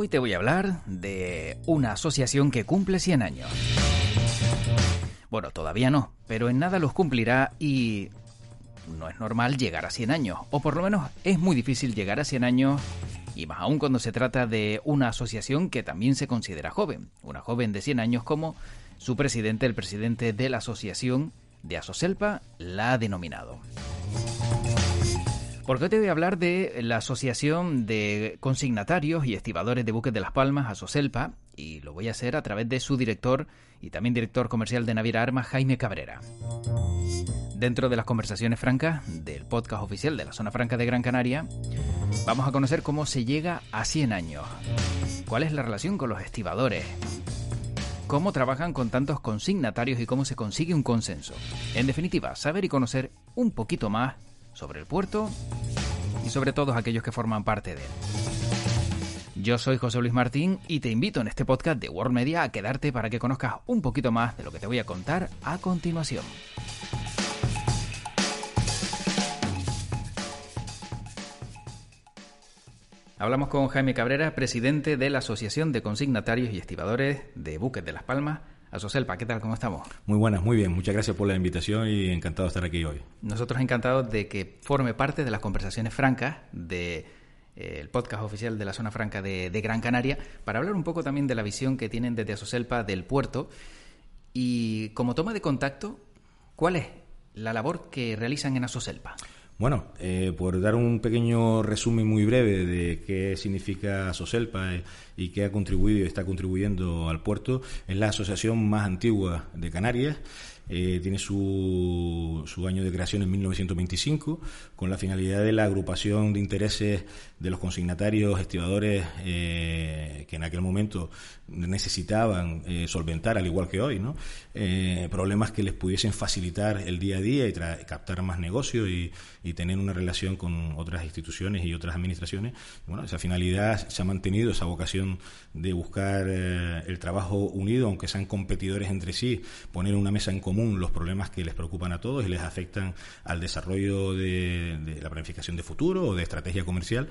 Hoy te voy a hablar de una asociación que cumple 100 años. Bueno, todavía no, pero en nada los cumplirá y no es normal llegar a 100 años, o por lo menos es muy difícil llegar a 100 años, y más aún cuando se trata de una asociación que también se considera joven, una joven de 100 años como su presidente, el presidente de la asociación de Asoselpa, la ha denominado. Porque hoy te voy a hablar de la Asociación de Consignatarios y Estibadores de Buques de Las Palmas, Asoselpa, y lo voy a hacer a través de su director y también director comercial de Naviera Armas, Jaime Cabrera. Dentro de las conversaciones francas del podcast oficial de la Zona Franca de Gran Canaria, vamos a conocer cómo se llega a 100 años, cuál es la relación con los estibadores, cómo trabajan con tantos consignatarios y cómo se consigue un consenso. En definitiva, saber y conocer un poquito más sobre el puerto y sobre todos aquellos que forman parte de él. Yo soy José Luis Martín y te invito en este podcast de World Media a quedarte para que conozcas un poquito más de lo que te voy a contar a continuación. Hablamos con Jaime Cabrera, presidente de la Asociación de Consignatarios y Estibadores de Buques de Las Palmas, Asoselpa, ¿qué tal? ¿Cómo estamos? Muy buenas, muy bien. Muchas gracias por la invitación y encantado de estar aquí hoy. Nosotros encantados de que forme parte de las conversaciones francas de eh, el podcast oficial de la Zona Franca de, Gran Canaria, para hablar un poco también de la visión que tienen desde Asoselpa del puerto. Y como toma de contacto, ¿cuál es la labor que realizan en Asoselpa? Bueno, eh, por dar un pequeño resumen muy breve de qué significa Soselpa eh, y qué ha contribuido y está contribuyendo al puerto, es la asociación más antigua de Canarias. Eh, tiene su, su, año de creación en 1925, con la finalidad de la agrupación de intereses de los consignatarios, estibadores, que en aquel momento necesitaban solventar, al igual que hoy, ¿no? problemas que les pudiesen facilitar el día a día y captar más negocio y, tener una relación con otras instituciones y otras administraciones. Bueno, esa finalidad se ha mantenido, esa vocación de buscar eh, el trabajo unido, aunque sean competidores entre sí, poner una mesa en común los problemas que les preocupan a todos y les afectan al desarrollo de, de la planificación de futuro o de estrategia comercial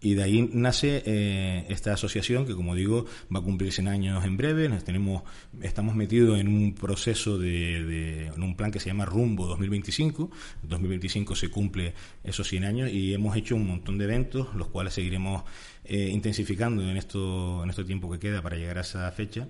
y de ahí nace eh, esta asociación que, como digo, va a cumplir 100 años en breve. Nos tenemos, estamos metidos en un proceso de, en un plan que se llama Rumbo 2025. En 2025 se cumple esos 100 años y hemos hecho un montón de eventos, los cuales seguiremos eh, intensificando en esto, en este tiempo que queda para llegar a esa fecha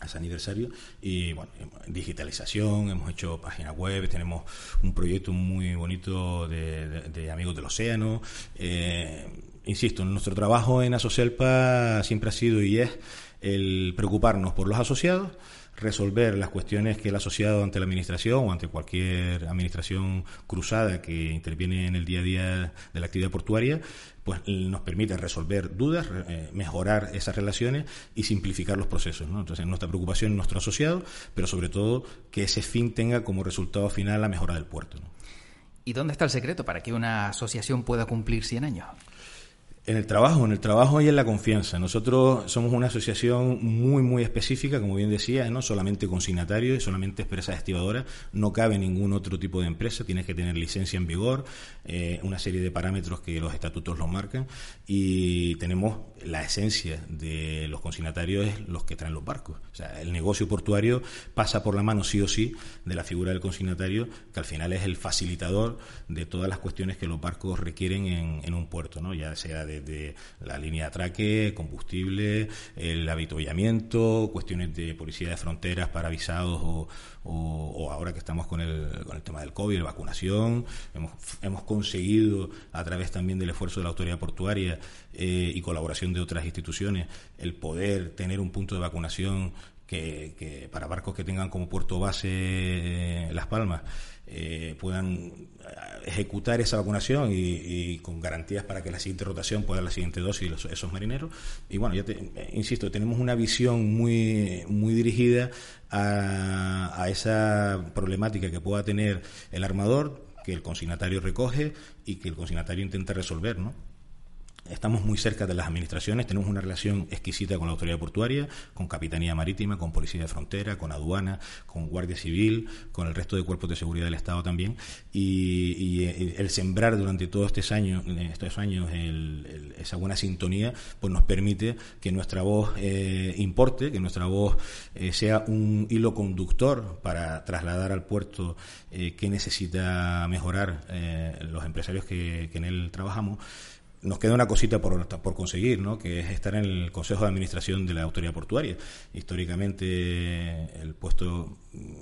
a ese aniversario y bueno digitalización hemos hecho página web tenemos un proyecto muy bonito de, amigos del océano eh, insisto, nuestro trabajo en Asocelpa siempre ha sido y es el preocuparnos por los asociados, resolver las cuestiones que el asociado ante la administración o ante cualquier administración cruzada que interviene en el día a día de la actividad portuaria, pues nos permite resolver dudas, eh, mejorar esas relaciones y simplificar los procesos. Entonces, nuestra preocupación es nuestro asociado, pero sobre todo que ese fin tenga como resultado final la mejora del puerto. ¿Y dónde está el secreto para que una asociación pueda cumplir 100 años? En el trabajo, en el trabajo y en la confianza. Nosotros somos una asociación muy, muy específica, como bien decía, no solamente consignatarios, solamente empresas estivadoras. No cabe ningún otro tipo de empresa. Tienes que tener licencia en vigor, eh, una serie de parámetros que los estatutos lo marcan. Y tenemos la esencia de los consignatarios es los que traen los barcos. O sea, el negocio portuario pasa por la mano sí o sí de la figura del consignatario, que al final es el facilitador de todas las cuestiones que los barcos requieren en, en un puerto, ¿no? Ya sea de de la línea de atraque, combustible, el habituallamiento, cuestiones de policía de fronteras para avisados o, ahora que estamos con el, con el tema del COVID, la vacunación. Hemos, hemos conseguido, a través también del esfuerzo de la autoridad portuaria eh, y colaboración de otras instituciones, el poder tener un punto de vacunación que, para barcos que tengan como puerto base eh, Las Palmas eh, puedan ejecutar esa vacunación y, con garantías para que la siguiente rotación pueda dar la siguiente dosis los, esos marineros. Y bueno, ya te, insisto, tenemos una visión muy, muy dirigida a, a esa problemática que pueda tener el armador, que el consignatario recoge y que el consignatario intenta resolver, ¿no? Estamos muy cerca de las administraciones, tenemos una relación exquisita con la autoridad portuaria, con Capitanía Marítima, con Policía de Frontera, con Aduana, con Guardia Civil, con el resto de cuerpos de seguridad del Estado también. Y, eh, el sembrar durante todos estos años, estos años esa buena sintonía, pues nos permite que nuestra voz eh, importe, que nuestra voz eh, sea un hilo conductor para trasladar al puerto que necesita mejorar los empresarios que en él trabajamos nos queda una cosita por, conseguir, ¿no? que es estar en el Consejo de Administración de la Autoridad Portuaria. Históricamente el puesto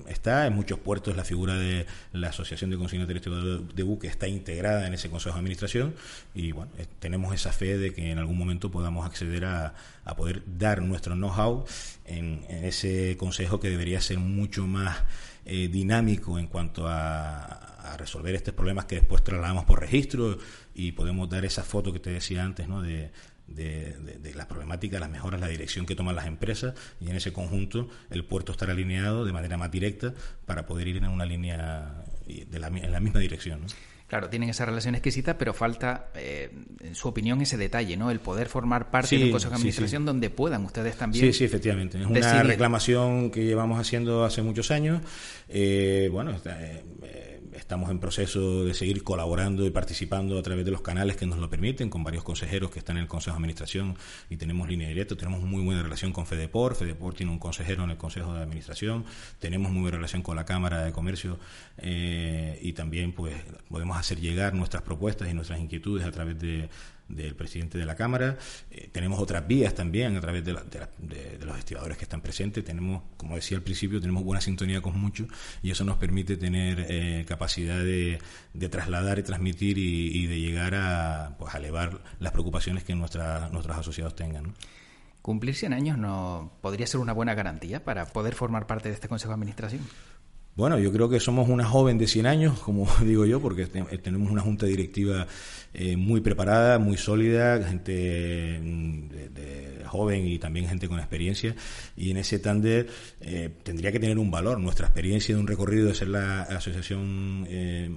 está, en muchos puertos la figura de la Asociación de Consignatarios de Buque está integrada en ese Consejo de Administración y bueno, eh, tenemos esa fe de que en algún momento podamos acceder a, a poder dar nuestro know-how en, ese Consejo que debería ser mucho más eh, dinámico en cuanto a a resolver estos problemas que después trasladamos por registro y podemos dar esa foto que te decía antes, ¿no? De, de, la problemática, las mejoras, la dirección que toman las empresas y en ese conjunto el puerto estará alineado de manera más directa para poder ir en una línea de la, en la misma dirección. ¿no? Claro, tienen esa relación exquisita, pero falta, eh, en su opinión, ese detalle, ¿no? El poder formar parte de un consejo de administración donde puedan ustedes también. Sí, sí, efectivamente. Es una reclamación que llevamos haciendo hace muchos años. Eh, bueno, eh, estamos en proceso de seguir colaborando y participando a través de los canales que nos lo permiten, con varios consejeros que están en el Consejo de Administración y tenemos línea directa. Tenemos muy buena relación con FEDEPOR. FEDEPOR tiene un consejero en el Consejo de Administración. Tenemos muy buena relación con la Cámara de Comercio y también, pues, podemos hacer llegar nuestras propuestas y nuestras inquietudes a través de, del presidente de la Cámara. Eh, tenemos otras vías también a través de, los estibadores que están presentes. Tenemos, como decía al principio, tenemos buena sintonía con muchos y eso nos permite tener eh, capacidad de, trasladar y transmitir y, de llegar a, pues, elevar las preocupaciones que nuestra, nuestros asociados tengan. ¿Cumplir 100 años no podría ser una buena garantía para poder formar parte de este Consejo de Administración? Bueno, yo creo que somos una joven de 100 años, como digo yo, porque tenemos una junta directiva eh, muy preparada, muy sólida, gente mm, joven y también gente con experiencia. Y en ese tándem eh, tendría que tener un valor. Nuestra experiencia de un recorrido de ser la asociación eh,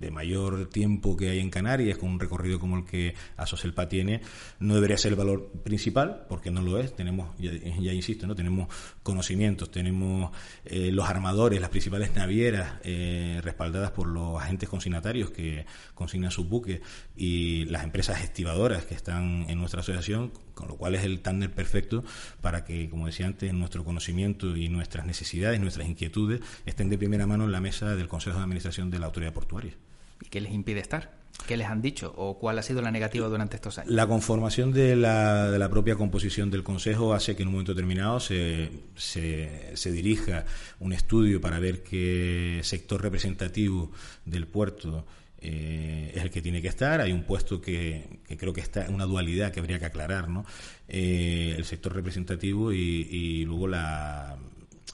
de mayor tiempo que hay en Canarias, con un recorrido como el que Asoselpa tiene, no debería ser el valor principal, porque no lo es. Tenemos, ya, insisto, no tenemos conocimientos, tenemos eh, los armadores, las principales navieras eh, respaldadas por los agentes consignatarios que consignan sus buques y las empresas estivadoras que están en nuestra asociación, con lo cual es el tándem perfecto para que, como decía antes, nuestro conocimiento y nuestras necesidades, nuestras inquietudes estén de primera mano en la mesa del Consejo de Administración de la Autoridad Portuaria. ¿Y qué les impide estar? ¿Qué les han dicho o cuál ha sido la negativa durante estos años? La conformación de la, de la propia composición del Consejo hace que en un momento determinado se, se, dirija un estudio para ver qué sector representativo del puerto eh, es el que tiene que estar. Hay un puesto que, creo que está, una dualidad que habría que aclarar, ¿no? Eh, el sector representativo y, y luego la,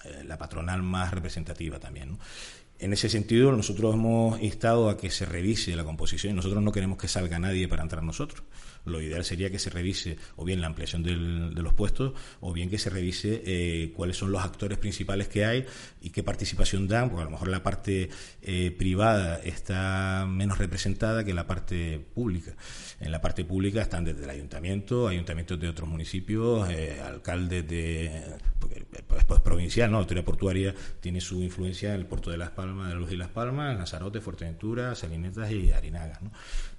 eh, la patronal más representativa también. ¿no? En ese sentido, nosotros hemos instado a que se revise la composición. Nosotros no queremos que salga nadie para entrar nosotros. Lo ideal sería que se revise o bien la ampliación de los puestos o bien que se revise eh, cuáles son los actores principales que hay y qué participación dan, porque a lo mejor la parte eh, privada está menos representada que la parte pública. En la parte pública están desde el ayuntamiento, ayuntamientos de otros municipios, eh, alcaldes de. Pues, provincial, ¿no? La autoridad portuaria tiene su influencia en el puerto de Las Palmas, de Luz y Las Palmas, Lanzarote, Fuerteventura, Salinetas y Arinaga, ¿no?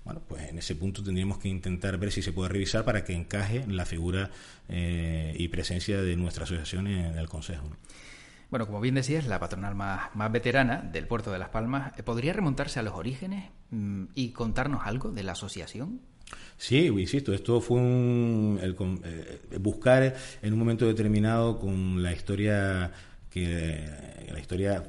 Bueno, pues en ese punto tendríamos que intentar ver si se puede revisar para que encaje la figura eh, y presencia de nuestra asociación en el Consejo. Bueno, como bien decías, la patronal más, más veterana del puerto de Las Palmas, eh, ¿podría remontarse a los orígenes mm, y contarnos algo de la asociación? Sí, insisto, esto fue un, eh, buscar en un momento determinado con la historia que la historia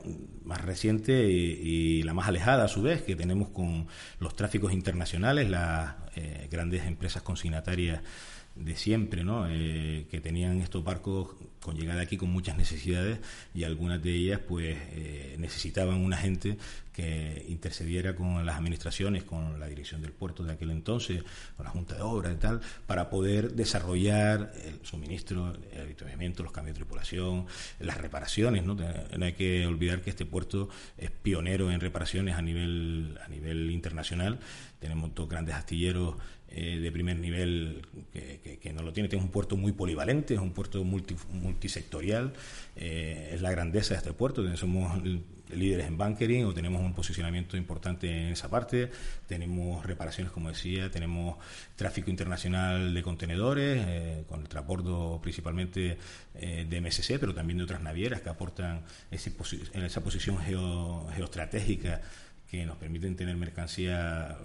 más reciente y, la más alejada a su vez que tenemos con los tráficos internacionales, las eh, grandes empresas consignatarias de siempre, ¿no? Eh, que tenían estos barcos con llegada aquí con muchas necesidades y algunas de ellas pues eh, necesitaban una gente que intercediera con las administraciones, con la dirección del puerto de aquel entonces, con la Junta de Obras y tal, para poder desarrollar el suministro, el avituallamiento, los cambios de tripulación, las reparaciones. ¿no? no hay que olvidar que este puerto es pionero en reparaciones a nivel, a nivel internacional. Tenemos dos grandes astilleros eh, de primer nivel que, no lo tiene. Tiene un puerto muy polivalente, es un puerto multisectorial. Eh, es la grandeza de este puerto. Somos líderes en bunkering o tenemos un posicionamiento importante en esa parte. Tenemos reparaciones, como decía, tenemos tráfico internacional de contenedores, eh, con el transbordo principalmente de MSC, pero también de otras navieras que aportan en esa posición geoestratégica que nos permiten tener mercancía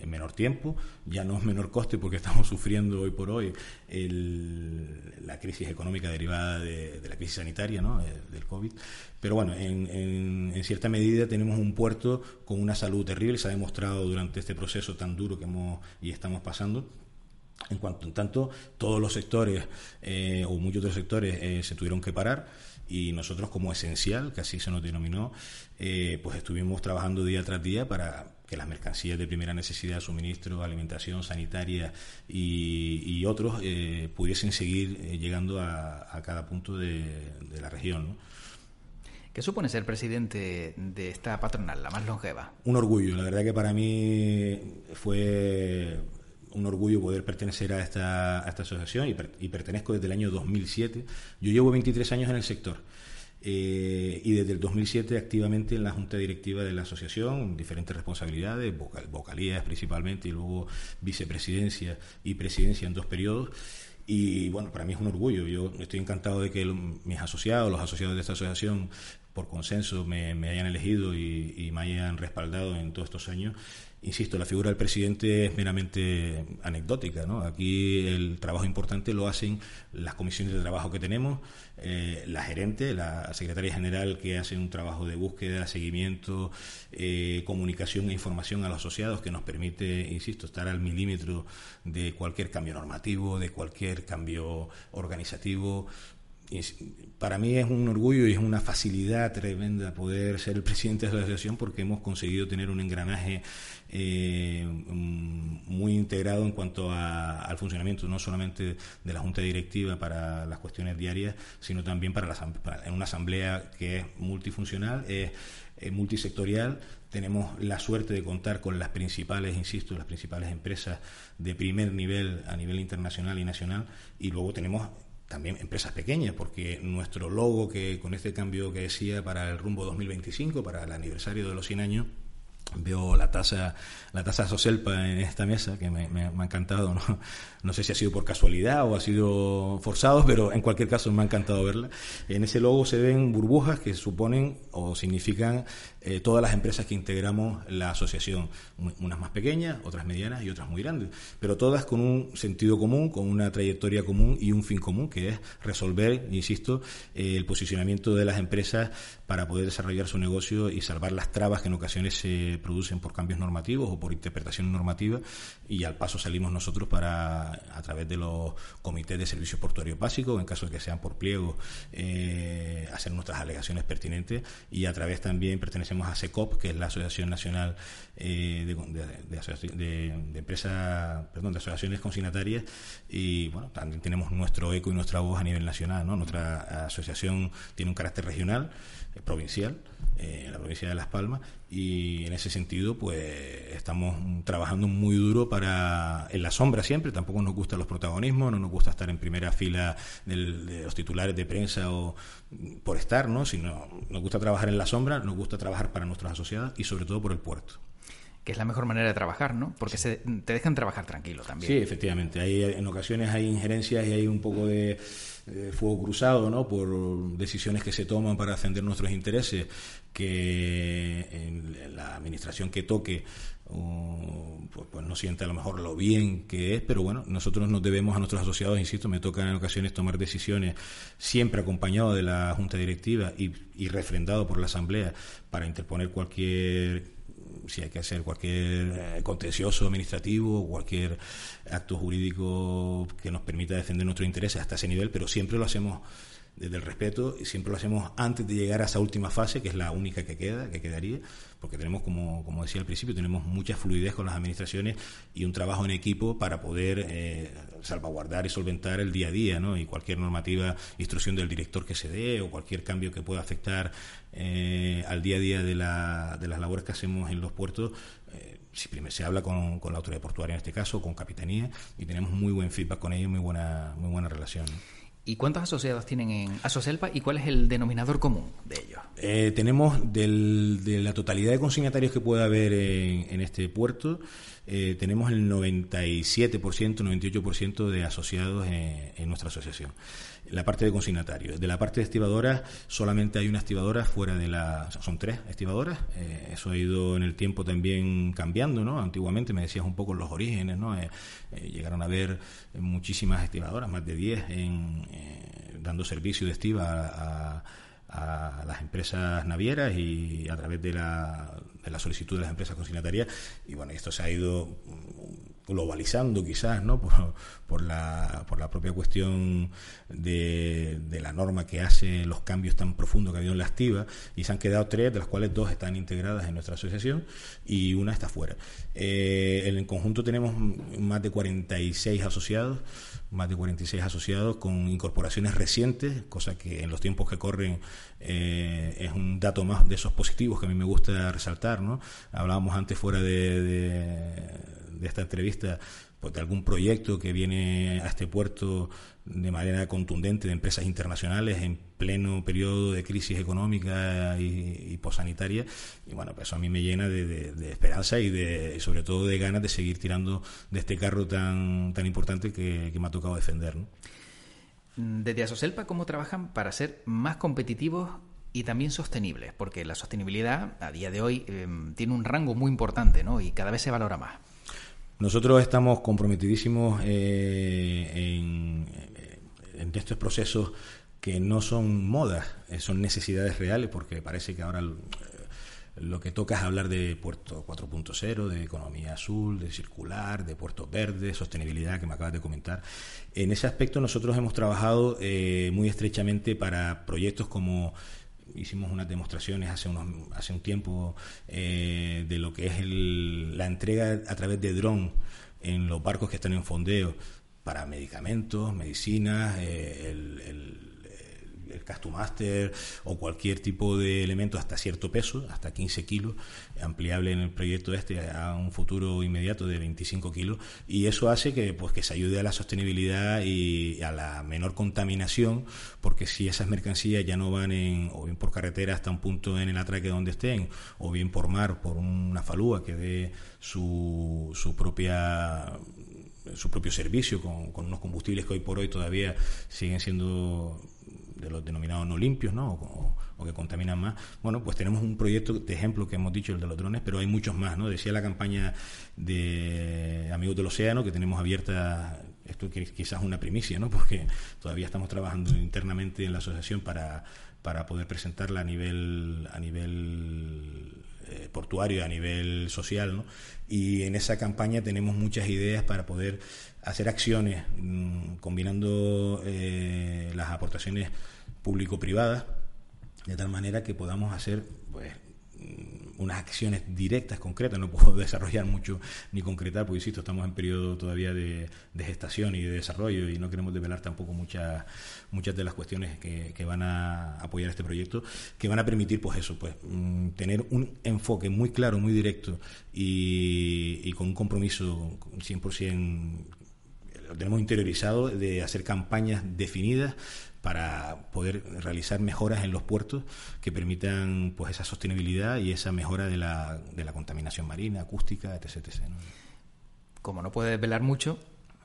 en menor tiempo, ya no es menor coste porque estamos sufriendo hoy por hoy la crisis económica derivada de, la crisis sanitaria, ¿no? Eh, del COVID. Pero bueno, en, cierta medida tenemos un puerto con una salud terrible, se ha demostrado durante este proceso tan duro que hemos y estamos pasando. En cuanto en tanto, todos los sectores eh, o muchos de los sectores eh, se tuvieron que parar y nosotros como esencial, que así se nos denominó, pues estuvimos trabajando día tras día para que las mercancías de primera necesidad, suministro, alimentación sanitaria y, otros eh, pudiesen seguir eh, llegando a, cada punto de, la región. ¿Qué supone ser presidente de esta patronal, la más longeva? Un orgullo, la verdad que para mí fue un orgullo poder pertenecer a esta, a esta asociación y, y pertenezco desde el año 2007. Yo llevo 23 años en el sector. Eh, y desde el 2007 activamente en la junta directiva de la asociación, diferentes responsabilidades, vocalías principalmente y luego vicepresidencia y presidencia en dos periodos. Y bueno, para mí es un orgullo. Yo estoy encantado de que mis asociados, los asociados de esta asociación, por consenso me, hayan elegido y, me hayan respaldado en todos estos años. Insisto, la figura del presidente es meramente anecdótica. ¿no? Aquí el trabajo importante lo hacen las comisiones de trabajo que tenemos, eh, la gerente, la secretaria general que hace un trabajo de búsqueda, seguimiento, eh, comunicación e información a los asociados que nos permite, insisto, estar al milímetro de cualquier cambio normativo, de cualquier cambio organizativo para mí es un orgullo y es una facilidad tremenda poder ser el presidente de la asociación porque hemos conseguido tener un engranaje eh, muy integrado en cuanto al funcionamiento no solamente de la junta directiva para las cuestiones diarias, sino también para, en una asamblea que es multifuncional, es, multisectorial. Tenemos la suerte de contar con las principales, insisto, las principales empresas de primer nivel a nivel internacional y nacional, y luego tenemos también empresas pequeñas, porque nuestro logo que con este cambio que decía para el rumbo 2025, para el aniversario de los 100 años, veo la taza la taza Soselpa en esta mesa que me, ha encantado ¿no? no sé si ha sido por casualidad o ha sido forzado pero en cualquier caso me ha encantado verla. En ese logo se ven burbujas que suponen o significan eh, todas las empresas que integramos la asociación, unas más pequeñas, otras medianas y otras muy grandes, pero todas con un sentido común, con una trayectoria común y un fin común, que es resolver, insisto, eh, el posicionamiento de las empresas para poder desarrollar su negocio y salvar las trabas que en ocasiones se producen por cambios normativos o por interpretación normativa y al paso salimos nosotros para, a través de los comités de servicios portuarios básicos, en caso de que sean por pliego, eh, hacer nuestras alegaciones pertinentes y a través también pertenecer a SECOP, que es la Asociación Nacional eh, de, Empresas, perdón, de Asociaciones Consignatarias, y bueno, también tenemos nuestro eco y nuestra voz a nivel nacional, ¿no? Nuestra asociación tiene un carácter regional, provincial, eh, en la provincia de Las Palmas, y en ese sentido, pues estamos trabajando muy duro para, en la sombra siempre, tampoco nos gustan los protagonismos, no nos gusta estar en primera fila de los titulares de prensa o por estar, ¿no? sino nos gusta trabajar en la sombra, nos gusta trabajar para nuestros asociados y sobre todo por el puerto que es la mejor manera de trabajar, ¿no? Porque se, te dejan trabajar tranquilo también. Sí, efectivamente. Hay, en ocasiones hay injerencias y hay un poco de, fuego cruzado, ¿no? Por decisiones que se toman para defender nuestros intereses, que en la administración que toque pues, pues, no siente a lo mejor lo bien que es, pero bueno, nosotros nos debemos a nuestros asociados, insisto, me toca en ocasiones tomar decisiones siempre acompañado de la Junta Directiva y, y refrendado por la Asamblea para interponer cualquier si hay que hacer cualquier eh, contencioso administrativo, cualquier acto jurídico que nos permita defender nuestros intereses hasta ese nivel, pero siempre lo hacemos desde el respeto, y siempre lo hacemos antes de llegar a esa última fase, que es la única que queda, que quedaría, porque tenemos, como, como decía al principio, tenemos mucha fluidez con las administraciones y un trabajo en equipo para poder eh, salvaguardar y solventar el día a día, ¿no? Y cualquier normativa, instrucción del director que se dé o cualquier cambio que pueda afectar eh, al día a día de, la, de las labores que hacemos en los puertos, eh, si primero se habla con, con, la autoridad portuaria en este caso, con Capitanía, y tenemos muy buen feedback con ellos, muy buena, muy buena relación. ¿Y cuántos asociados tienen en Asoselpa y cuál es el denominador común de ellos? Eh, tenemos del, de la totalidad de consignatarios que puede haber en, en este puerto, eh, tenemos el 97%, 98% de asociados en, nuestra asociación. La parte de consignatarios. De la parte de estivadoras, solamente hay una estibadora fuera de la. Son tres estivadoras. Eh, eso ha ido en el tiempo también cambiando, ¿no? Antiguamente me decías un poco los orígenes, ¿no? Eh, llegaron a haber muchísimas estivadoras, más de 10, en, dando servicio de estiva a a las empresas navieras y a través de la, de la solicitud de las empresas consignatarias. Y bueno, esto se ha ido globalizando quizás, ¿no? Por, la, por la propia cuestión de, de, la norma que hace los cambios tan profundos que ha habido en la activa y se han quedado tres, de las cuales dos están integradas en nuestra asociación y una está fuera. Eh, en conjunto tenemos más de 46 asociados, más de 46 asociados con incorporaciones recientes, cosa que en los tiempos que corren eh, es un dato más de esos positivos que a mí me gusta resaltar, ¿no? Hablábamos antes fuera de esta entrevista pues, de algún proyecto que viene a este puerto de manera contundente de empresas internacionales en pleno periodo de crisis económica y, posanitaria. Y bueno, pues eso a mí me llena de, esperanza y, de, sobre todo de ganas de seguir tirando de este carro tan, tan importante que, me ha tocado defender. Desde Asoselpa, ¿cómo trabajan para ser más competitivos y también sostenibles? Porque la sostenibilidad a día de hoy em, tiene un rango muy importante ¿no? y cada vez se valora más. Nosotros estamos comprometidísimos eh, en, estos procesos que no son modas, eh, son necesidades reales, porque parece que ahora lo que toca es hablar de puerto 4.0, de economía azul, de circular, de puertos verdes, sostenibilidad que me acabas de comentar. En ese aspecto nosotros hemos trabajado eh, muy estrechamente para proyectos como hicimos unas demostraciones hace, unos, hace un tiempo eh, de lo que es la entrega a través de dron en los barcos que están en fondeo para medicamentos, medicinas, eh, el el Castumaster o cualquier tipo de elemento hasta cierto peso, hasta 15 kilos, ampliable en el proyecto este a un futuro inmediato de 25 kilos, y eso hace que, pues, que se ayude a la sostenibilidad y a la menor contaminación, porque si esas mercancías ya no van en, o bien por carretera hasta un punto en el atraque donde estén, o bien por mar, por una falúa que dé su, su propia su propio servicio con unos combustibles que hoy por hoy todavía siguen siendo de los denominados no limpios, ¿no? O, que contaminan más. Bueno, pues tenemos un proyecto de ejemplo que hemos dicho, el de los drones, pero hay muchos más, ¿no? Decía la campaña de Amigos del Océano que tenemos abierta, esto quizás una primicia, ¿no? Porque todavía estamos trabajando internamente en la asociación para, para poder presentarla a nivel, a nivel eh, portuario, a nivel social, ¿no? Y en esa campaña tenemos muchas ideas para poder hacer acciones mm, combinando eh, las aportaciones público-privadas de tal manera que podamos hacer pues mm, unas acciones directas, concretas, no puedo desarrollar mucho ni concretar, porque insisto, estamos en periodo todavía de, gestación y de desarrollo y no queremos develar tampoco muchas muchas de las cuestiones que, van a apoyar este proyecto, que van a permitir, pues eso, pues mm, tener un enfoque muy claro, muy directo y, y con un compromiso 100% lo tenemos interiorizado de hacer campañas definidas para poder realizar mejoras en los puertos que permitan pues esa sostenibilidad y esa mejora de la, de la contaminación marina, acústica, etc. Como no puede velar mucho,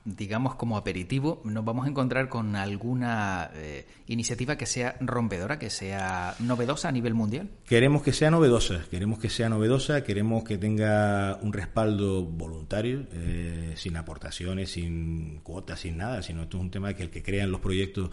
digamos, como aperitivo, nos vamos a encontrar con alguna eh, iniciativa que sea rompedora, que sea novedosa a nivel mundial? Queremos que sea novedosa, queremos que sea novedosa, queremos que tenga un respaldo voluntario, eh, sin aportaciones, sin cuotas, sin nada, sino esto es un tema que el que crean los proyectos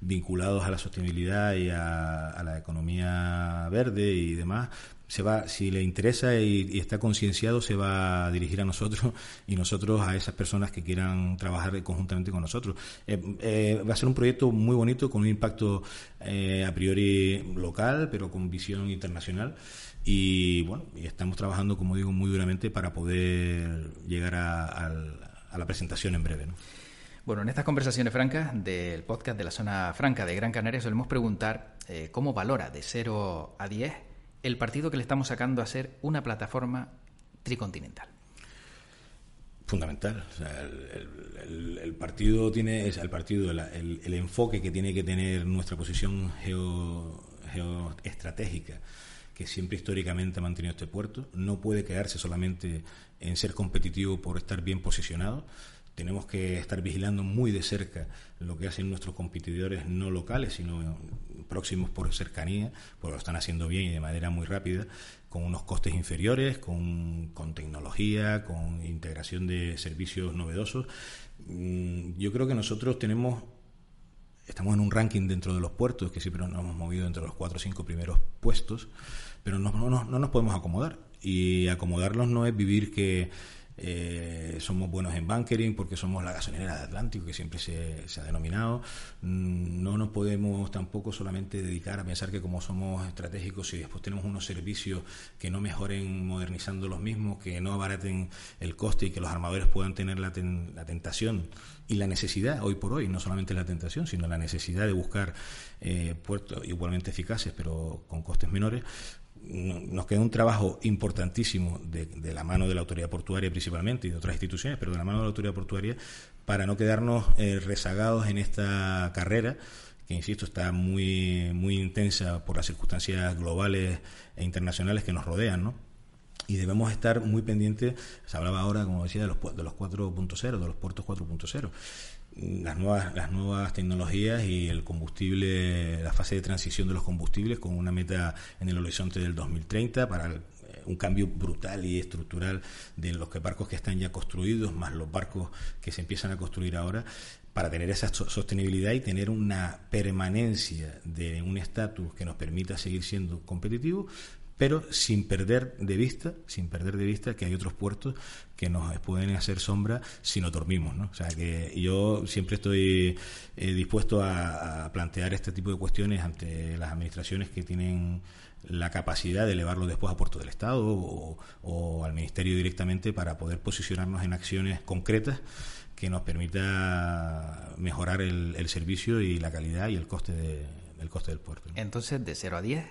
vinculados a la sostenibilidad y a, la economía verde y demás, se va, si le interesa y, está concienciado, se va a dirigir a nosotros y nosotros a esas personas que quieran trabajar conjuntamente con nosotros. Eh, eh, va a ser un proyecto muy bonito, con un impacto eh, a priori local, pero con visión internacional. Y bueno, y estamos trabajando, como digo, muy duramente para poder llegar a, la presentación en breve. Bueno, en estas conversaciones francas del podcast de la zona franca de Gran Canaria solemos preguntar cómo valora de 0 a 10 el partido que le estamos sacando a ser una plataforma tricontinental? Fundamental. el, partido tiene, el partido, el, enfoque que tiene que tener nuestra posición geoestratégica, que siempre históricamente ha mantenido este puerto, no puede quedarse solamente en ser competitivo por estar bien posicionado, tenemos que estar vigilando muy de cerca lo que hacen nuestros competidores no locales, sino próximos por cercanía, porque lo están haciendo bien y de manera muy rápida, con unos costes inferiores, con, tecnología, con integración de servicios novedosos. Mm, yo creo que nosotros tenemos estamos en un ranking dentro de los puertos, que siempre nos hemos movido entre los cuatro o cinco primeros puestos, pero no, no, no nos podemos acomodar. Y acomodarnos no es vivir que eh, somos buenos en bunkering porque somos la gasolinera de Atlántico, que siempre se, ha denominado. Mm, no nos podemos tampoco solamente dedicar a pensar que como somos estratégicos y después tenemos unos servicios que no mejoren modernizando los mismos, que no abaraten el coste y que los armadores puedan tener la, la tentación y la necesidad, hoy por hoy, no solamente la tentación, sino la necesidad de buscar eh, puertos igualmente eficaces, pero con costes menores, nos queda un trabajo importantísimo de, la mano de la autoridad portuaria principalmente y de otras instituciones, pero de la mano de la autoridad portuaria para no quedarnos eh, rezagados en esta carrera que insisto está muy muy intensa por las circunstancias globales e internacionales que nos rodean, ¿no? Y debemos estar muy pendientes, se hablaba ahora, como decía, de los, de los 4.0, de los puertos 4.0 las nuevas, las nuevas tecnologías y el combustible, la fase de transición de los combustibles con una meta en el horizonte del 2030 para eh, un cambio brutal y estructural de los que barcos que están ya construidos, más los barcos que se empiezan a construir ahora, para tener esa sostenibilidad y tener una permanencia de un estatus que nos permita seguir siendo competitivos, pero sin perder de vista, sin perder de vista que hay otros puertos que nos pueden hacer sombra si no dormimos, ¿no? O sea que yo siempre estoy eh, dispuesto a, plantear este tipo de cuestiones ante las administraciones que tienen la capacidad de elevarlo después a puerto del Estado o, al Ministerio directamente para poder posicionarnos en acciones concretas que nos permita mejorar el, servicio y la calidad y el coste de, el coste del puerto. Entonces, de 0 a 10,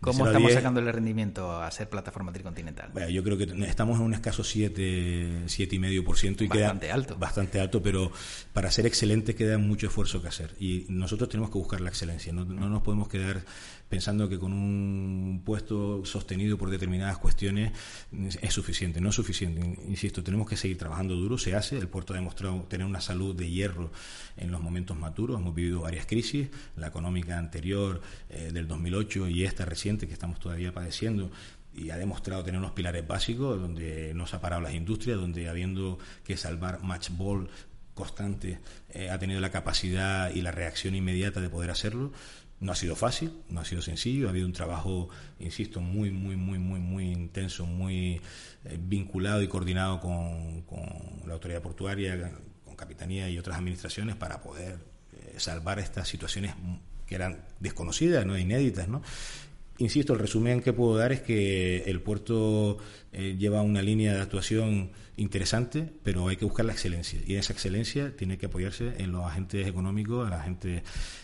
¿Cómo estamos sacando el rendimiento a ser plataforma tricontinental? Bueno, yo creo que estamos en un escaso 7, 7,5% y bastante alto. Bastante alto, pero para ser excelente queda mucho esfuerzo que hacer. Y nosotros tenemos que buscar la excelencia. No, no nos podemos quedar pensando que con un puesto sostenido por determinadas cuestiones es suficiente. No es suficiente. Insisto, tenemos que seguir trabajando duro. Se hace. El puerto ha demostrado tener una salud de hierro en los momentos maturos. Hemos vivido varias crisis. La económica anterior eh, del 2008 y esta que estamos todavía padeciendo y ha demostrado tener unos pilares básicos donde no se ha parado las industrias, donde habiendo que salvar match ball constante eh, ha tenido la capacidad y la reacción inmediata de poder hacerlo. No ha sido fácil, no ha sido sencillo, ha habido un trabajo, insisto, muy, muy, muy, muy, muy intenso, muy eh, vinculado y coordinado con, la autoridad portuaria, con Capitanía y otras administraciones para poder eh, salvar estas situaciones que eran desconocidas, no inéditas, ¿no? Insisto, el resumen que puedo dar es que el puerto eh, lleva una línea de actuación interesante, pero hay que buscar la excelencia. Y esa excelencia tiene que apoyarse en los agentes económicos, en los agentes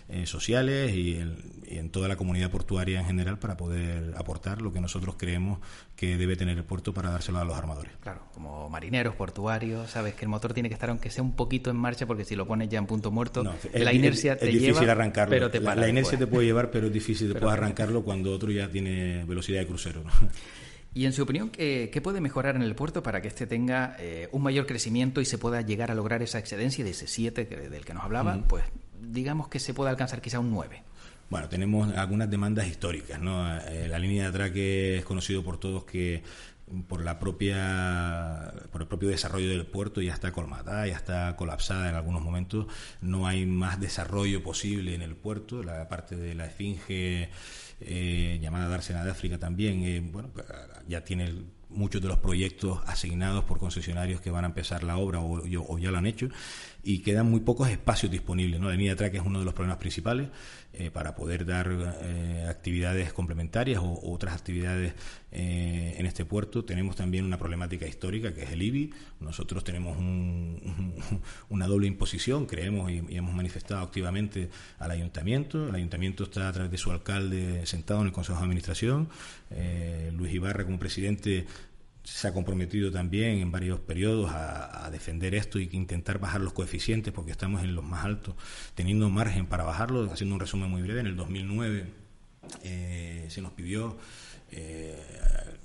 eh, sociales y en, toda la comunidad portuaria en general para poder aportar lo que nosotros creemos que debe tener el puerto para dárselo a los armadores. Claro, como marineros, portuarios, sabes que el motor tiene que estar aunque sea un poquito en marcha porque si lo pones ya en punto muerto, la inercia te es difícil arrancarlo. Pero te la, inercia te puede llevar, pero es difícil después arrancarlo cuando otro ya tiene velocidad de crucero. Y en su opinión, ¿qué, puede mejorar en el puerto para que éste tenga eh, un mayor crecimiento y se pueda llegar a lograr esa excedencia de ese 7 del que nos hablaba? Pues digamos que se pueda alcanzar quizá un 9. Bueno, tenemos algunas demandas históricas, ¿no? Eh, la línea de atraque es conocido por todos que por la propia por el propio desarrollo del puerto ya está colmada, ya está colapsada en algunos momentos, no hay más desarrollo posible en el puerto, la parte de la esfinge eh, llamada Dársena de África también, eh, bueno, ya tiene muchos de los proyectos asignados por concesionarios que van a empezar la obra o, o ya lo han hecho y quedan muy pocos espacios disponibles. La línea de atraque es uno de los problemas principales eh, para poder dar eh, actividades complementarias o, otras actividades eh, en este puerto. Tenemos también una problemática histórica que es el IBI. Nosotros tenemos una doble imposición, creemos y, y, hemos manifestado activamente al ayuntamiento. El ayuntamiento está a través de su alcalde sentado en el Consejo de Administración. Luis Ibarra como presidente se ha comprometido también en varios periodos a, defender esto y intentar bajar los coeficientes porque estamos en los más altos, teniendo margen para bajarlo. Haciendo un resumen muy breve, en el 2009 eh, se nos pidió eh,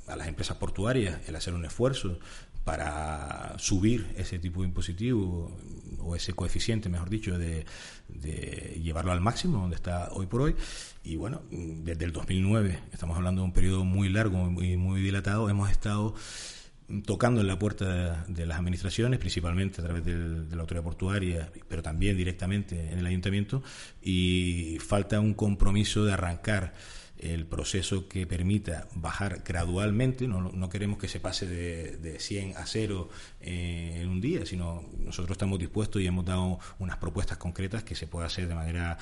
a las empresas portuarias el hacer un esfuerzo para subir ese tipo de impositivo o ese coeficiente, mejor dicho, de, llevarlo al máximo donde está hoy por hoy. Y bueno, desde el 2009, estamos hablando de un periodo muy largo y muy, dilatado, hemos estado tocando en la puerta de, las administraciones, principalmente a través de la autoridad portuaria, pero también directamente en el ayuntamiento, y falta un compromiso de arrancar el proceso que permita bajar gradualmente, no, no queremos que se pase de, de 100 a 0 eh, en un día, sino nosotros estamos dispuestos y hemos dado unas propuestas concretas que se pueda hacer de manera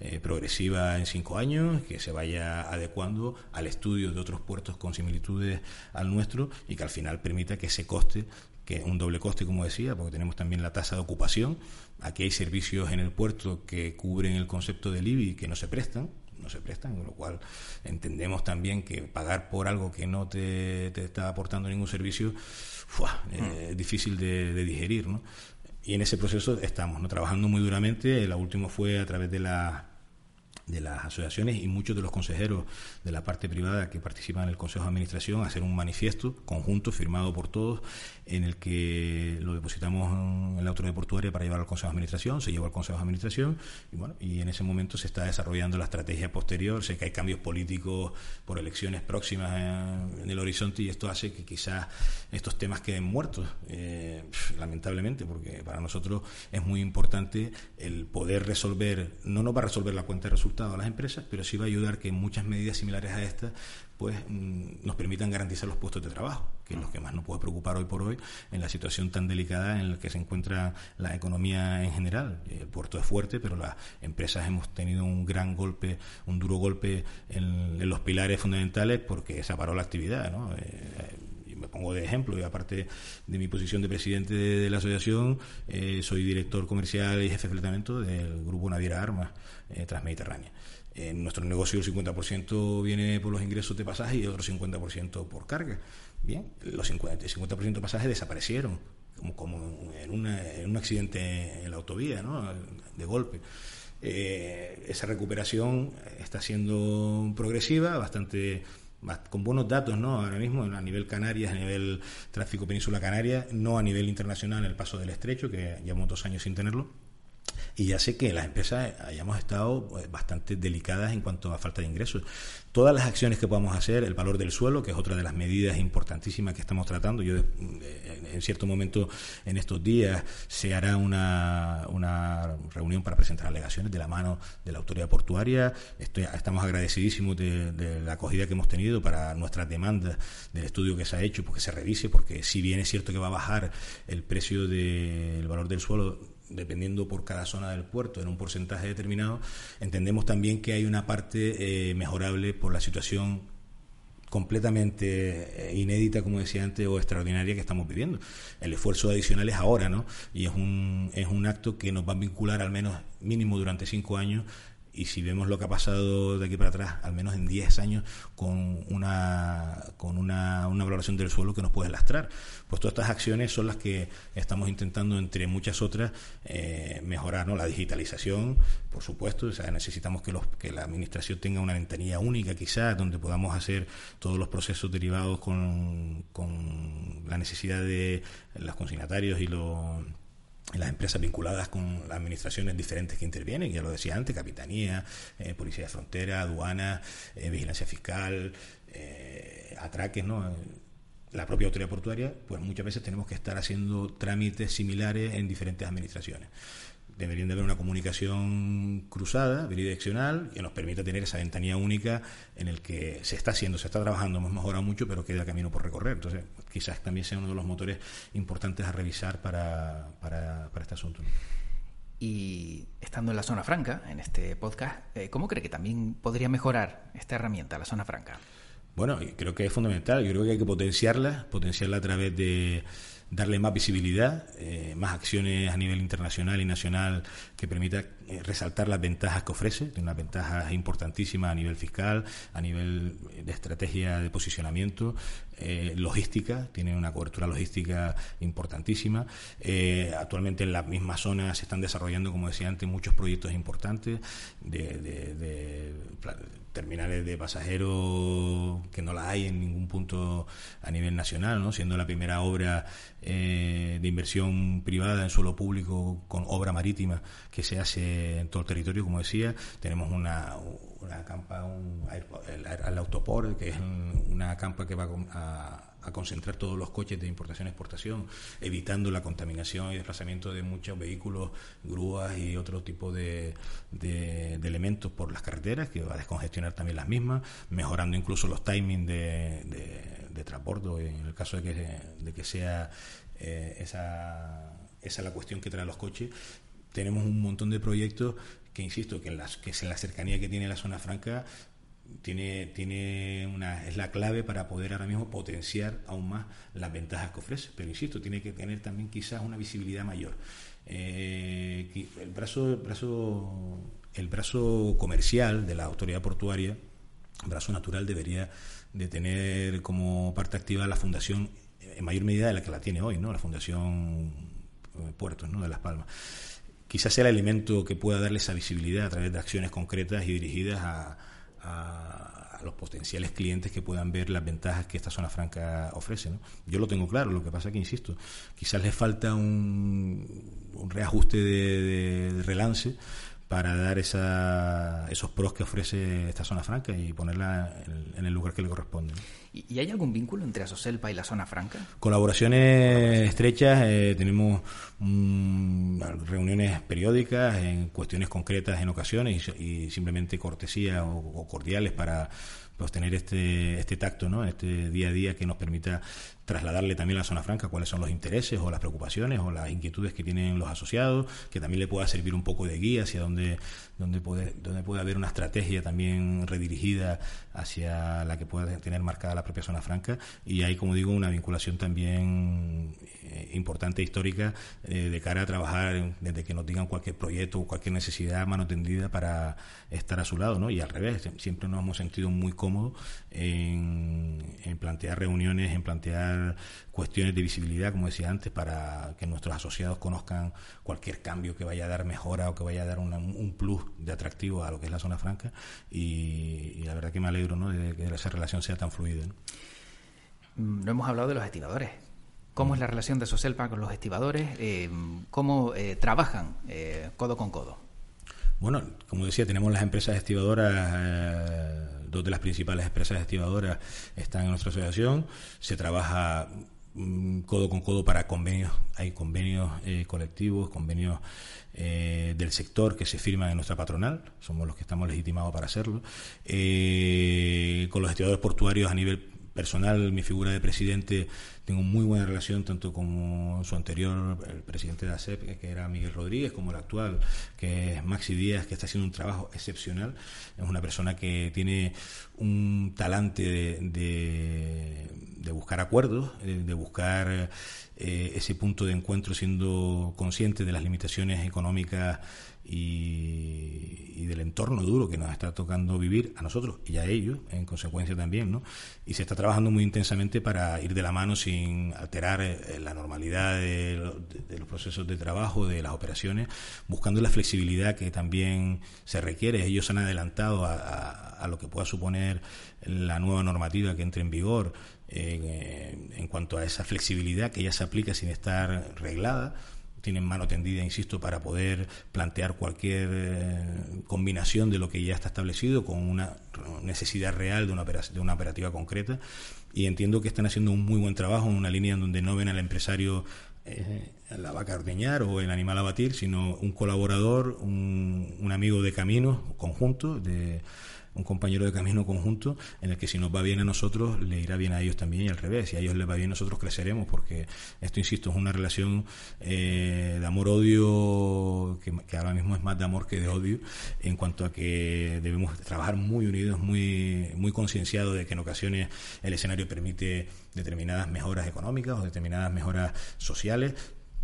eh, progresiva en cinco años, que se vaya adecuando al estudio de otros puertos con similitudes al nuestro y que al final permita que ese coste que un doble coste, como decía, porque tenemos también la tasa de ocupación. Aquí hay servicios en el puerto que cubren el concepto del IBI que no se prestan, no se prestan, con lo cual entendemos también que pagar por algo que no te, está aportando ningún servicio es difícil de, de, digerir. ¿no? Y en ese proceso estamos ¿no? trabajando muy duramente. La última fue a través de la de las asociaciones y muchos de los consejeros de la parte privada que participan en el Consejo de Administración hacer un manifiesto conjunto firmado por todos en el que lo depositamos en la autoridad portuaria para llevar al Consejo de Administración, se llevó al Consejo de Administración y bueno, y en ese momento se está desarrollando la estrategia posterior, sé que hay cambios políticos por elecciones próximas en el horizonte y esto hace que quizás estos temas queden muertos, eh, lamentablemente, porque para nosotros es muy importante el poder resolver, no nos va a resolver la cuenta de resultados a las empresas, pero sí va a ayudar que muchas medidas similares a estas pues nos permitan garantizar los puestos de trabajo, que es lo que más nos puede preocupar hoy por hoy en la situación tan delicada en la que se encuentra la economía en general. El puerto es fuerte, pero las empresas hemos tenido un gran golpe, un duro golpe en, los pilares fundamentales porque se paró la actividad, ¿no? Eh, me pongo de ejemplo, y aparte de mi posición de presidente de, la asociación, eh, soy director comercial y jefe de fletamento del Grupo Naviera Armas eh, Transmediterránea. En nuestro negocio el 50% viene por los ingresos de pasaje y el otro 50% por carga. Bien, los 50, el 50% de pasajes desaparecieron, como, como en, un accidente en la autovía, ¿no? de golpe. Eh, esa recuperación está siendo progresiva, bastante con buenos datos, ¿no? Ahora mismo a nivel Canarias, a nivel tráfico península Canaria, no a nivel internacional el paso del estrecho, que llevamos dos años sin tenerlo y ya sé que las empresas hayamos estado pues, bastante delicadas en cuanto a falta de ingresos. Todas las acciones que podamos hacer, el valor del suelo, que es otra de las medidas importantísimas que estamos tratando. Yo, en cierto momento, en estos días, se hará una, una reunión para presentar alegaciones de la mano de la autoridad portuaria. Estoy, estamos agradecidísimos de, de, la acogida que hemos tenido para nuestras demandas del estudio que se ha hecho, porque se revise, porque si bien es cierto que va a bajar el precio del valor del suelo, dependiendo por cada zona del puerto en un porcentaje determinado, entendemos también que hay una parte eh, mejorable por la situación completamente eh, inédita, como decía antes, o extraordinaria que estamos viviendo. El esfuerzo adicional es ahora, ¿no? Y es un, es un acto que nos va a vincular al menos mínimo durante cinco años y si vemos lo que ha pasado de aquí para atrás, al menos en 10 años, con una, con una, una, valoración del suelo que nos puede lastrar. Pues todas estas acciones son las que estamos intentando, entre muchas otras, eh, mejorar ¿no? la digitalización, por supuesto. O sea, necesitamos que, los, que la Administración tenga una ventanilla única, quizás, donde podamos hacer todos los procesos derivados con, con la necesidad de los consignatarios y los las empresas vinculadas con las administraciones diferentes que intervienen, ya lo decía antes, Capitanía, eh, Policía de Frontera, Aduana, eh, Vigilancia Fiscal, eh, Atraques, ¿no? la propia autoridad portuaria, pues muchas veces tenemos que estar haciendo trámites similares en diferentes administraciones. Deberían de haber una comunicación cruzada, bidireccional, que nos permita tener esa ventanilla única en el que se está haciendo, se está trabajando, hemos mejorado mucho, pero queda camino por recorrer. Entonces, quizás también sea uno de los motores importantes a revisar para, para, este asunto. Y estando en la zona franca, en este podcast, eh, ¿cómo cree que también podría mejorar esta herramienta, la zona franca? Bueno, creo que es fundamental. Yo creo que hay que potenciarla, potenciarla a través de darle más visibilidad, eh, más acciones a nivel internacional y nacional que permita eh, resaltar las ventajas que ofrece, tiene unas ventajas importantísimas a nivel fiscal, a nivel de estrategia de posicionamiento, eh, logística, tiene una cobertura logística importantísima. actualmente en la misma zona se están desarrollando, como decía antes, muchos proyectos importantes de terminales de pasajeros que no la hay en ningún punto a nivel nacional, ¿no? siendo la primera obra eh, de inversión privada en suelo público con obra marítima que se hace en todo el territorio, como decía. Tenemos una, una campa, un, el, autoport, que es una campa que va a a concentrar todos los coches de importación-exportación, evitando la contaminación y desplazamiento de muchos vehículos, grúas y otro tipo de, de, elementos por las carreteras, que va a descongestionar también las mismas, mejorando incluso los timings de, transporte, en el caso de que, de que sea eh, esa, esa la cuestión que traen los coches. Tenemos un montón de proyectos que, insisto, que en, las, que en la cercanía que tiene la zona franca tiene, tiene una, es la clave para poder ahora mismo potenciar aún más las ventajas que ofrece. Pero insisto, tiene que tener también quizás una visibilidad mayor. Eh, el, brazo, el, brazo, el brazo comercial de la autoridad portuaria, brazo natural, debería de tener como parte activa la fundación en mayor medida de la que la tiene hoy, ¿no? la Fundación eh, Puertos ¿no? de Las Palmas quizás sea el elemento que pueda darle esa visibilidad a través de acciones concretas y dirigidas a, a, los potenciales clientes que puedan ver las ventajas que esta zona franca ofrece. Yo lo tengo claro, lo que pasa que, insisto, quizás le falta un, reajuste de relance para dar esa, esos pros que ofrece esta zona franca y ponerla en, el lugar que le corresponde. ¿Y hay algún vínculo entre Asoselpa y la zona franca? Colaboraciones estrechas, eh, tenemos mm, reuniones periódicas en cuestiones concretas en ocasiones y, simplemente cortesía o, cordiales para pues tener este, este tacto, ¿no? este día a día que nos permita trasladarle también a la zona franca cuáles son los intereses o las preocupaciones o las inquietudes que tienen los asociados, que también le pueda servir un poco de guía hacia dónde, donde puede, donde puede haber una estrategia también redirigida hacia la que pueda tener marcada la propia zona franca y hay, como digo, una vinculación también eh, importante histórica eh, de cara a trabajar desde que nos digan cualquier proyecto o cualquier necesidad mano tendida para estar a su lado, ¿no? Y al revés, siempre nos hemos sentido muy cómodos en, plantear reuniones, en plantear cuestiones de visibilidad, como decía antes, para que nuestros asociados conozcan cualquier cambio que vaya a dar mejora o que vaya a dar un plus de atractivo a lo que es la zona franca y, la verdad que me ¿no? de que esa relación sea tan fluida. ¿no? Mm, hemos hablado de los estibadores. ¿Cómo es la relación de Soselpa con los estibadores? Eh, ¿Cómo eh, trabajan eh, codo con codo? Bueno, como decía, tenemos las empresas estivadoras, dos de las principales empresas estivadoras están en nuestra asociación. Se trabaja codo con codo para convenios, hay convenios colectivos, convenios eh, del sector que se firma en nuestra patronal, somos los que estamos legitimados para hacerlo, eh, con los gestionadores portuarios a nivel personal, mi figura de presidente, tengo muy buena relación tanto con su anterior, el presidente de ASEP, que era Miguel Rodríguez, como el actual, que es Maxi Díaz, que está haciendo un trabajo excepcional. Es una persona que tiene un talante de, de buscar acuerdos, de buscar eh, ese punto de encuentro siendo consciente de las limitaciones económicas y, del entorno duro que nos está tocando vivir a nosotros y a ellos, en consecuencia también, ¿no? Y se está trabajando muy intensamente para ir de la mano sin alterar eh, la normalidad de, los procesos de trabajo, de las operaciones, buscando la flexibilidad que también se requiere. Ellos han adelantado a lo que pueda suponer la nueva normativa que entre en vigor eh, en cuanto a esa flexibilidad que ya se aplica sin estar reglada. Tienen mano tendida, insisto, para poder plantear cualquier eh, combinación de lo que ya está establecido con una necesidad real de una, de una operativa concreta. y entiendo que están haciendo un muy buen trabajo en una línea en donde no ven al empresario eh, la vaca a ordeñar o el animal a batir, sino un colaborador, un, un amigo de camino conjunto, de un compañero de camino conjunto en el que si nos va bien a nosotros le irá bien a ellos también y al revés. Si a ellos les va bien nosotros creceremos porque esto insisto es una relación eh, de amor-odio que, que, ahora mismo es más de amor que de odio en cuanto a que debemos trabajar muy unidos muy muy concienciados de que en ocasiones el escenario permite determinadas mejoras económicas o determinadas mejoras sociales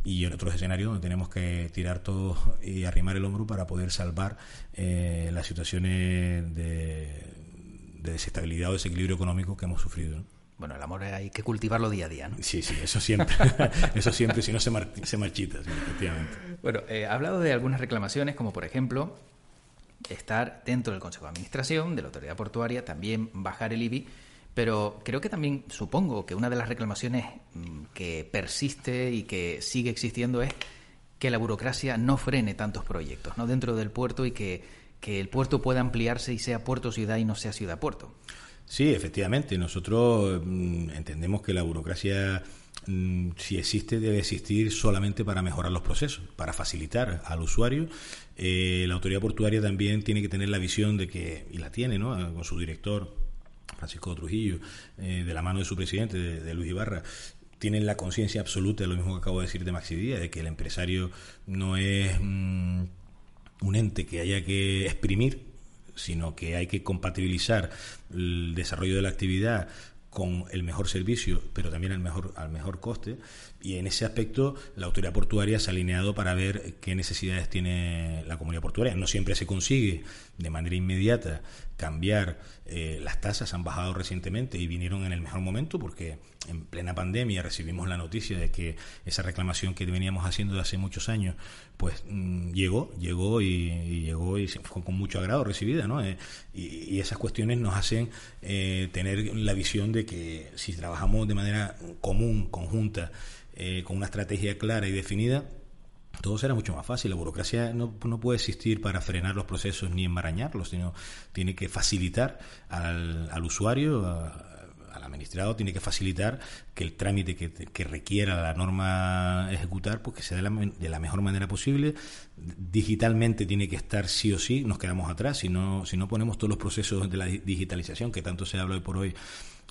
y en otros escenarios donde tenemos que tirar todo y arrimar el hombro para poder salvar eh, las situaciones de, desestabilidad o desequilibrio económico que hemos sufrido. Bueno, el amor hay que cultivarlo día a día, ¿no? Sí, sí, eso siempre, eso siempre, si no se, se marchita, efectivamente. Bueno, eh, ha hablado de algunas reclamaciones, como por ejemplo estar dentro del Consejo de Administración de la Autoridad Portuaria, también bajar el IBI, pero creo que también supongo que una de las reclamaciones mm, que persiste y que sigue existiendo es que la burocracia no frene tantos proyectos ¿no? dentro del puerto y que, que el puerto pueda ampliarse y sea puerto-ciudad y no sea ciudad-puerto. Sí, efectivamente. Nosotros mm, entendemos que la burocracia, mm, si existe, debe existir solamente para mejorar los procesos, para facilitar al usuario. Eh, la autoridad portuaria también tiene que tener la visión de que, y la tiene, ¿no? con su director Francisco Trujillo, eh, de la mano de su presidente, de, Luis Ibarra, tienen la conciencia absoluta de lo mismo que acabo de decir de Maxi Díaz, de que el empresario no es mm, un ente que haya que exprimir, sino que hay que compatibilizar el desarrollo de la actividad con el mejor servicio, pero también al mejor, al mejor coste. Y en ese aspecto, la autoridad portuaria se ha alineado para ver qué necesidades tiene la comunidad portuaria. No siempre se consigue de manera inmediata cambiar eh, las tasas, han bajado recientemente y vinieron en el mejor momento porque en plena pandemia recibimos la noticia de que esa reclamación que veníamos haciendo de hace muchos años, pues mm, llegó, llegó y, llegó y fue con mucho agrado recibida, ¿no? Eh, y, esas cuestiones nos hacen eh, tener la visión de que si trabajamos de manera común, conjunta, con una estrategia clara y definida, todo será mucho más fácil. La burocracia no, puede existir para frenar los procesos ni enmarañarlos, sino tiene que facilitar al, al usuario, al administrado, tiene que facilitar que el trámite que, requiera la norma ejecutar, pues que sea de la, de la, mejor manera posible. Digitalmente tiene que estar sí o sí, nos quedamos atrás si no, si no ponemos todos los procesos de la digitalización que tanto se habla hoy por hoy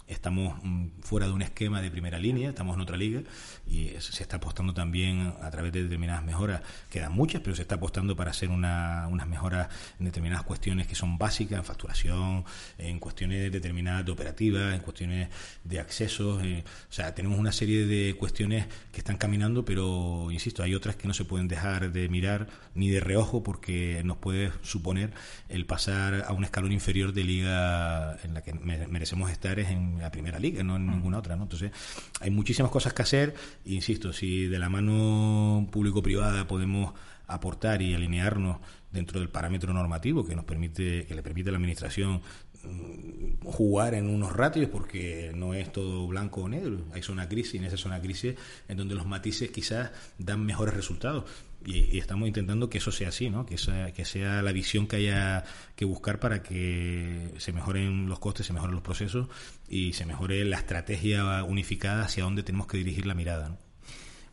estamos mm, fuera de un esquema de primera línea, estamos en otra liga y se está apostando también a través de determinadas mejoras, quedan muchas, pero se está apostando para hacer una, unas mejoras en determinadas cuestiones que son básicas, en facturación, en cuestiones determinadas de operativas, en cuestiones de accesos, eh, o sea, tenemos una serie de cuestiones que están caminando, pero insisto, hay otras que no se pueden dejar de mirar ni de reojo porque nos puede suponer el pasar a un escalón inferior de liga en la que merecemos estar es en la primera liga, no en mm. ninguna otra, ¿no? Entonces, hay muchísimas cosas que hacer, insisto, si de la mano público-privada podemos aportar y alinearnos dentro del parámetro normativo que nos permite, que le permite a la administración mm, jugar en unos ratios porque no es todo blanco o negro, hay zona crisis, en esa zona crisis en donde los matices quizás dan mejores resultados y, estamos intentando que eso sea así, ¿no? que, sea, que sea la visión que haya que buscar para que se mejoren los costes, se mejoren los procesos y se mejore la estrategia unificada hacia dónde tenemos que dirigir la mirada.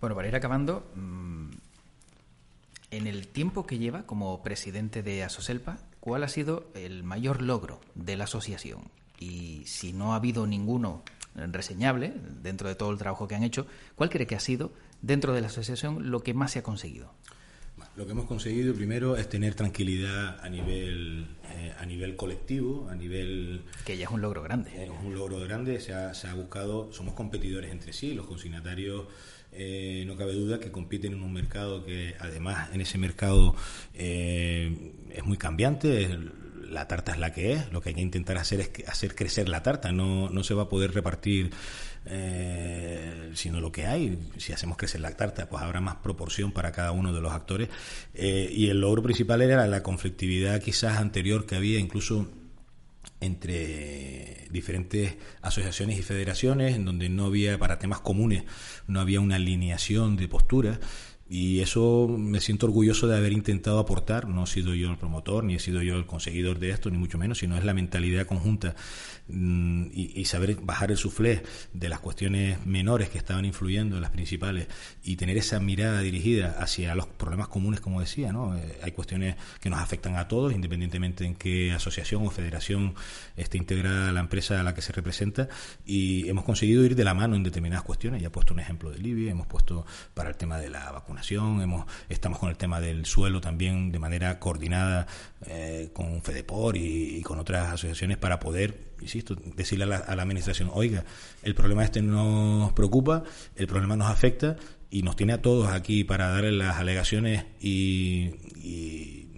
Bueno, para ir acabando, mm, en el tiempo que lleva como presidente de Asoselpa, ¿cuál ha sido el mayor logro de la asociación? Y si no ha habido ninguno reseñable dentro de todo el trabajo que han hecho, ¿cuál cree que ha sido dentro de la asociación lo que más se ha conseguido? Lo que hemos conseguido primero es tener tranquilidad a nivel eh, a nivel colectivo, a nivel que ya es un logro grande. Es un logro grande. Se ha, se ha buscado, somos competidores entre sí. Los consignatarios eh, no cabe duda que compiten en un mercado que además en ese mercado eh, es muy cambiante la tarta es la que es, lo que hay que intentar hacer es hacer crecer la tarta, no, no se va a poder repartir eh, sino lo que hay. Si hacemos crecer la tarta, pues habrá más proporción para cada uno de los actores. Eh, y el logro principal era la conflictividad quizás anterior que había incluso entre diferentes asociaciones y federaciones, en donde no había, para temas comunes, no había una alineación de posturas Y eso me siento orgulloso de haber intentado aportar. No he sido yo el promotor, ni he sido yo el conseguidor de esto, ni mucho menos, sino es la mentalidad conjunta mm, y, saber bajar el suflé de las cuestiones menores que estaban influyendo en las principales y tener esa mirada dirigida hacia los problemas comunes, como decía. ¿no? Eh, hay cuestiones que nos afectan a todos, independientemente en qué asociación o federación esté integrada la empresa a la que se representa. Y hemos conseguido ir de la mano en determinadas cuestiones. Ya he puesto un ejemplo de Libia, hemos puesto para el tema de la hemos, estamos con el tema del suelo también de manera coordinada eh, con FEDEPOR y, con otras asociaciones para poder, insisto, decirle a la, administración, oiga, el problema este nos preocupa, el problema nos afecta y nos tiene a todos aquí para darle las alegaciones y,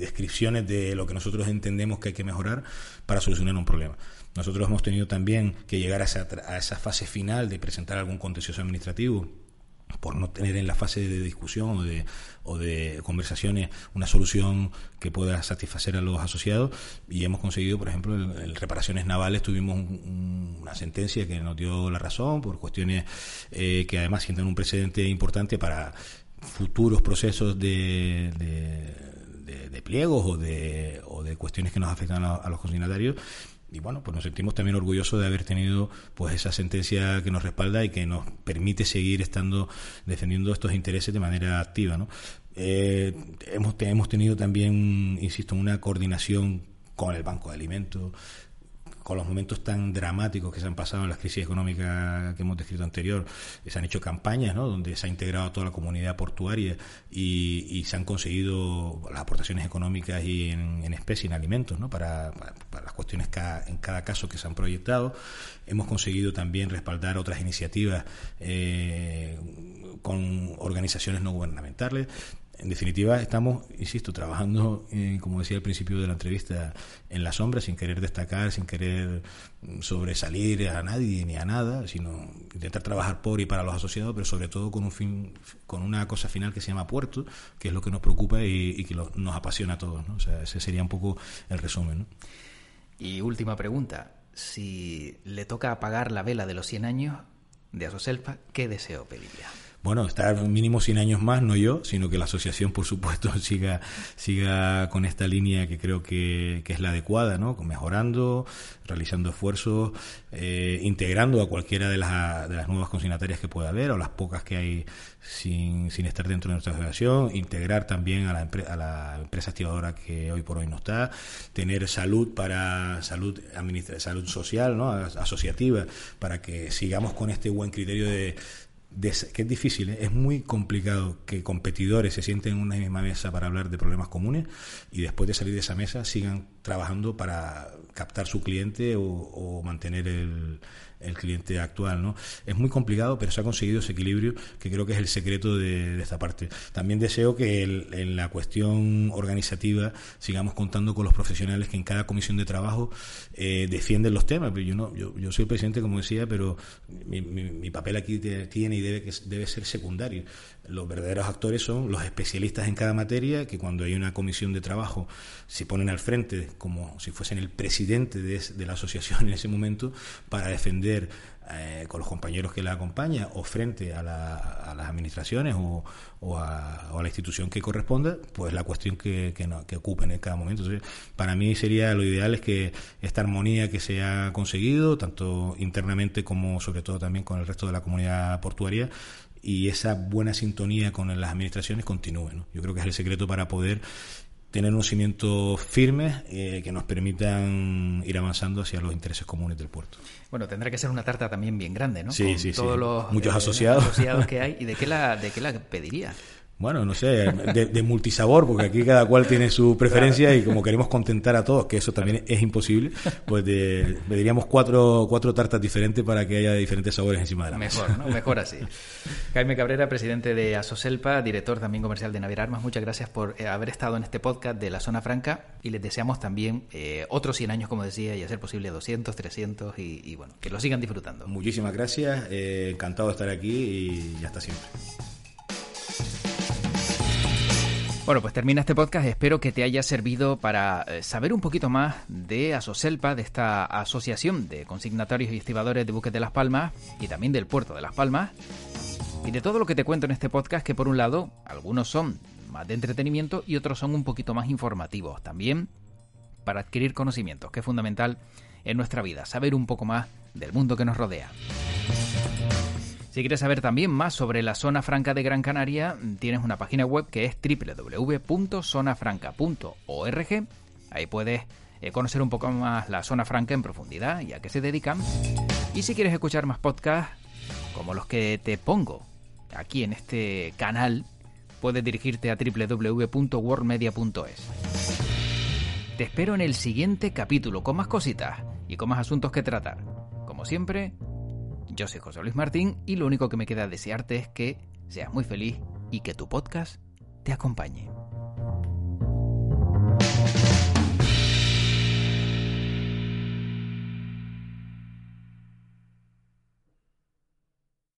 descripciones de lo que nosotros entendemos que hay que mejorar para solucionar un problema. Nosotros hemos tenido también que llegar a esa, a esa fase final de presentar algún contencioso administrativo por no tener en la fase de discusión o de, o de conversaciones una solución que pueda satisfacer a los asociados. Y hemos conseguido, por ejemplo, en, reparaciones navales. Tuvimos una sentencia que nos dio la razón por cuestiones eh, que además sientan un precedente importante para futuros procesos de, de, pliegos o de, o de cuestiones que nos afectan a, a los consignatarios y bueno, pues nos sentimos también orgullosos de haber tenido pues esa sentencia que nos respalda y que nos permite seguir estando defendiendo estos intereses de manera activa, ¿no? Eh, hemos, hemos tenido también, insisto, una coordinación con el Banco de Alimentos, con los momentos tan dramáticos que se han pasado en las crisis económicas que hemos descrito anterior, se han hecho campañas ¿no? donde se ha integrado a toda la comunidad portuaria y, se han conseguido las aportaciones económicas y en, especie, en alimentos, ¿no? para, las cuestiones en cada caso que se han proyectado. Hemos conseguido también respaldar otras iniciativas eh, con organizaciones no gubernamentales en definitiva, estamos, insisto, trabajando, eh, como decía al principio de la entrevista, en la sombra, sin querer destacar, sin querer sobresalir a nadie ni a nada, sino intentar trabajar por y para los asociados, pero sobre todo con un fin, con una cosa final que se llama puerto, que es lo que nos preocupa y, que nos apasiona a todos. ¿no? O sea, ese sería un poco el resumen. ¿no? Y última pregunta. Si le toca apagar la vela de los 100 años de Asoselpa, ¿qué deseo pediría? Bueno, estar mínimo 100 años más, no yo, sino que la asociación, por supuesto, siga, siga con esta línea que creo que, es la adecuada, ¿no? Mejorando, realizando esfuerzos, eh, integrando a cualquiera de las, de las nuevas consignatarias que pueda haber, o las pocas que hay sin, sin estar dentro de nuestra asociación, integrar también a la, a la empresa activadora que hoy por hoy no está, tener salud para salud, salud social, ¿no? asociativa, para que sigamos con este buen criterio de que es difícil, ¿eh? es muy complicado que competidores se sienten en una misma mesa para hablar de problemas comunes y después de salir de esa mesa sigan trabajando para captar su cliente o mantener el, cliente actual. ¿no? Es muy complicado, pero se ha conseguido ese equilibrio que creo que es el secreto de, esta parte. También deseo que en la cuestión organizativa sigamos contando con los profesionales que en cada comisión de trabajo eh, defienden los temas. Yo, no, yo, soy presidente, como decía, pero mi, papel aquí tiene y debe, debe ser secundario. Los verdaderos actores son los especialistas en cada materia que cuando hay una comisión de trabajo se ponen al frente como si fuesen el presidente de, de la asociación en ese momento para defender eh, con los compañeros que la acompañan o frente a, las administraciones o, a, la institución que corresponda, pues la cuestión que, ocupen en cada momento. para mí sería lo ideal es que esta armonía que se ha conseguido, tanto internamente como sobre todo también con el resto de la comunidad portuaria, y esa buena sintonía con las administraciones continúe. Yo creo que es el secreto para poder tener unos cimientos firmes eh, que nos permitan ir avanzando hacia los intereses comunes del puerto. Bueno, tendrá que ser una tarta también bien grande, ¿no? Sí, sí, todos Los, Muchos eh, asociados. asociados que hay. ¿Y de qué la, de qué la pediría? Bueno, no sé, de, multisabor, porque aquí cada cual tiene su preferencia y como queremos contentar a todos, que eso también es imposible, pues de, pediríamos cuatro, cuatro tartas diferentes para que haya diferentes sabores encima de la Mejor, ¿no? Mejor así. Jaime Cabrera, presidente de Asoselpa, director también comercial de Naviera Armas, muchas gracias por eh, haber estado en este podcast de la Zona Franca y les deseamos también eh, otros 100 años, como decía, y hacer posible 200, 300 y, bueno, que lo sigan disfrutando. Muchísimas gracias, eh, encantado de estar aquí y hasta siempre. Bueno, pues termina este podcast. Espero que te haya servido para eh, saber un poquito más de Asoselpa, de esta asociación de consignatarios y estibadores de buques de Las Palmas y también del puerto de Las Palmas. Y de todo lo que te cuento en este podcast, que por un lado, algunos son más de entretenimiento y otros son un poquito más informativos. También para adquirir conocimientos, que es fundamental en nuestra vida, saber un poco más del mundo que nos rodea. Si quieres saber también más sobre la zona franca de Gran Canaria, tienes una página web que es www.zonafranca.org. Ahí puedes eh, conocer un poco más la zona franca en profundidad y a qué se dedican. Y si quieres escuchar más podcasts como los que te pongo aquí en este canal, puedes dirigirte a www.worldmedia.es. Te espero en el siguiente capítulo con más cositas y con más asuntos que tratar. Como siempre, yo soy José Luis Martín y lo único que me queda desearte es que seas muy feliz y que tu podcast te acompañe.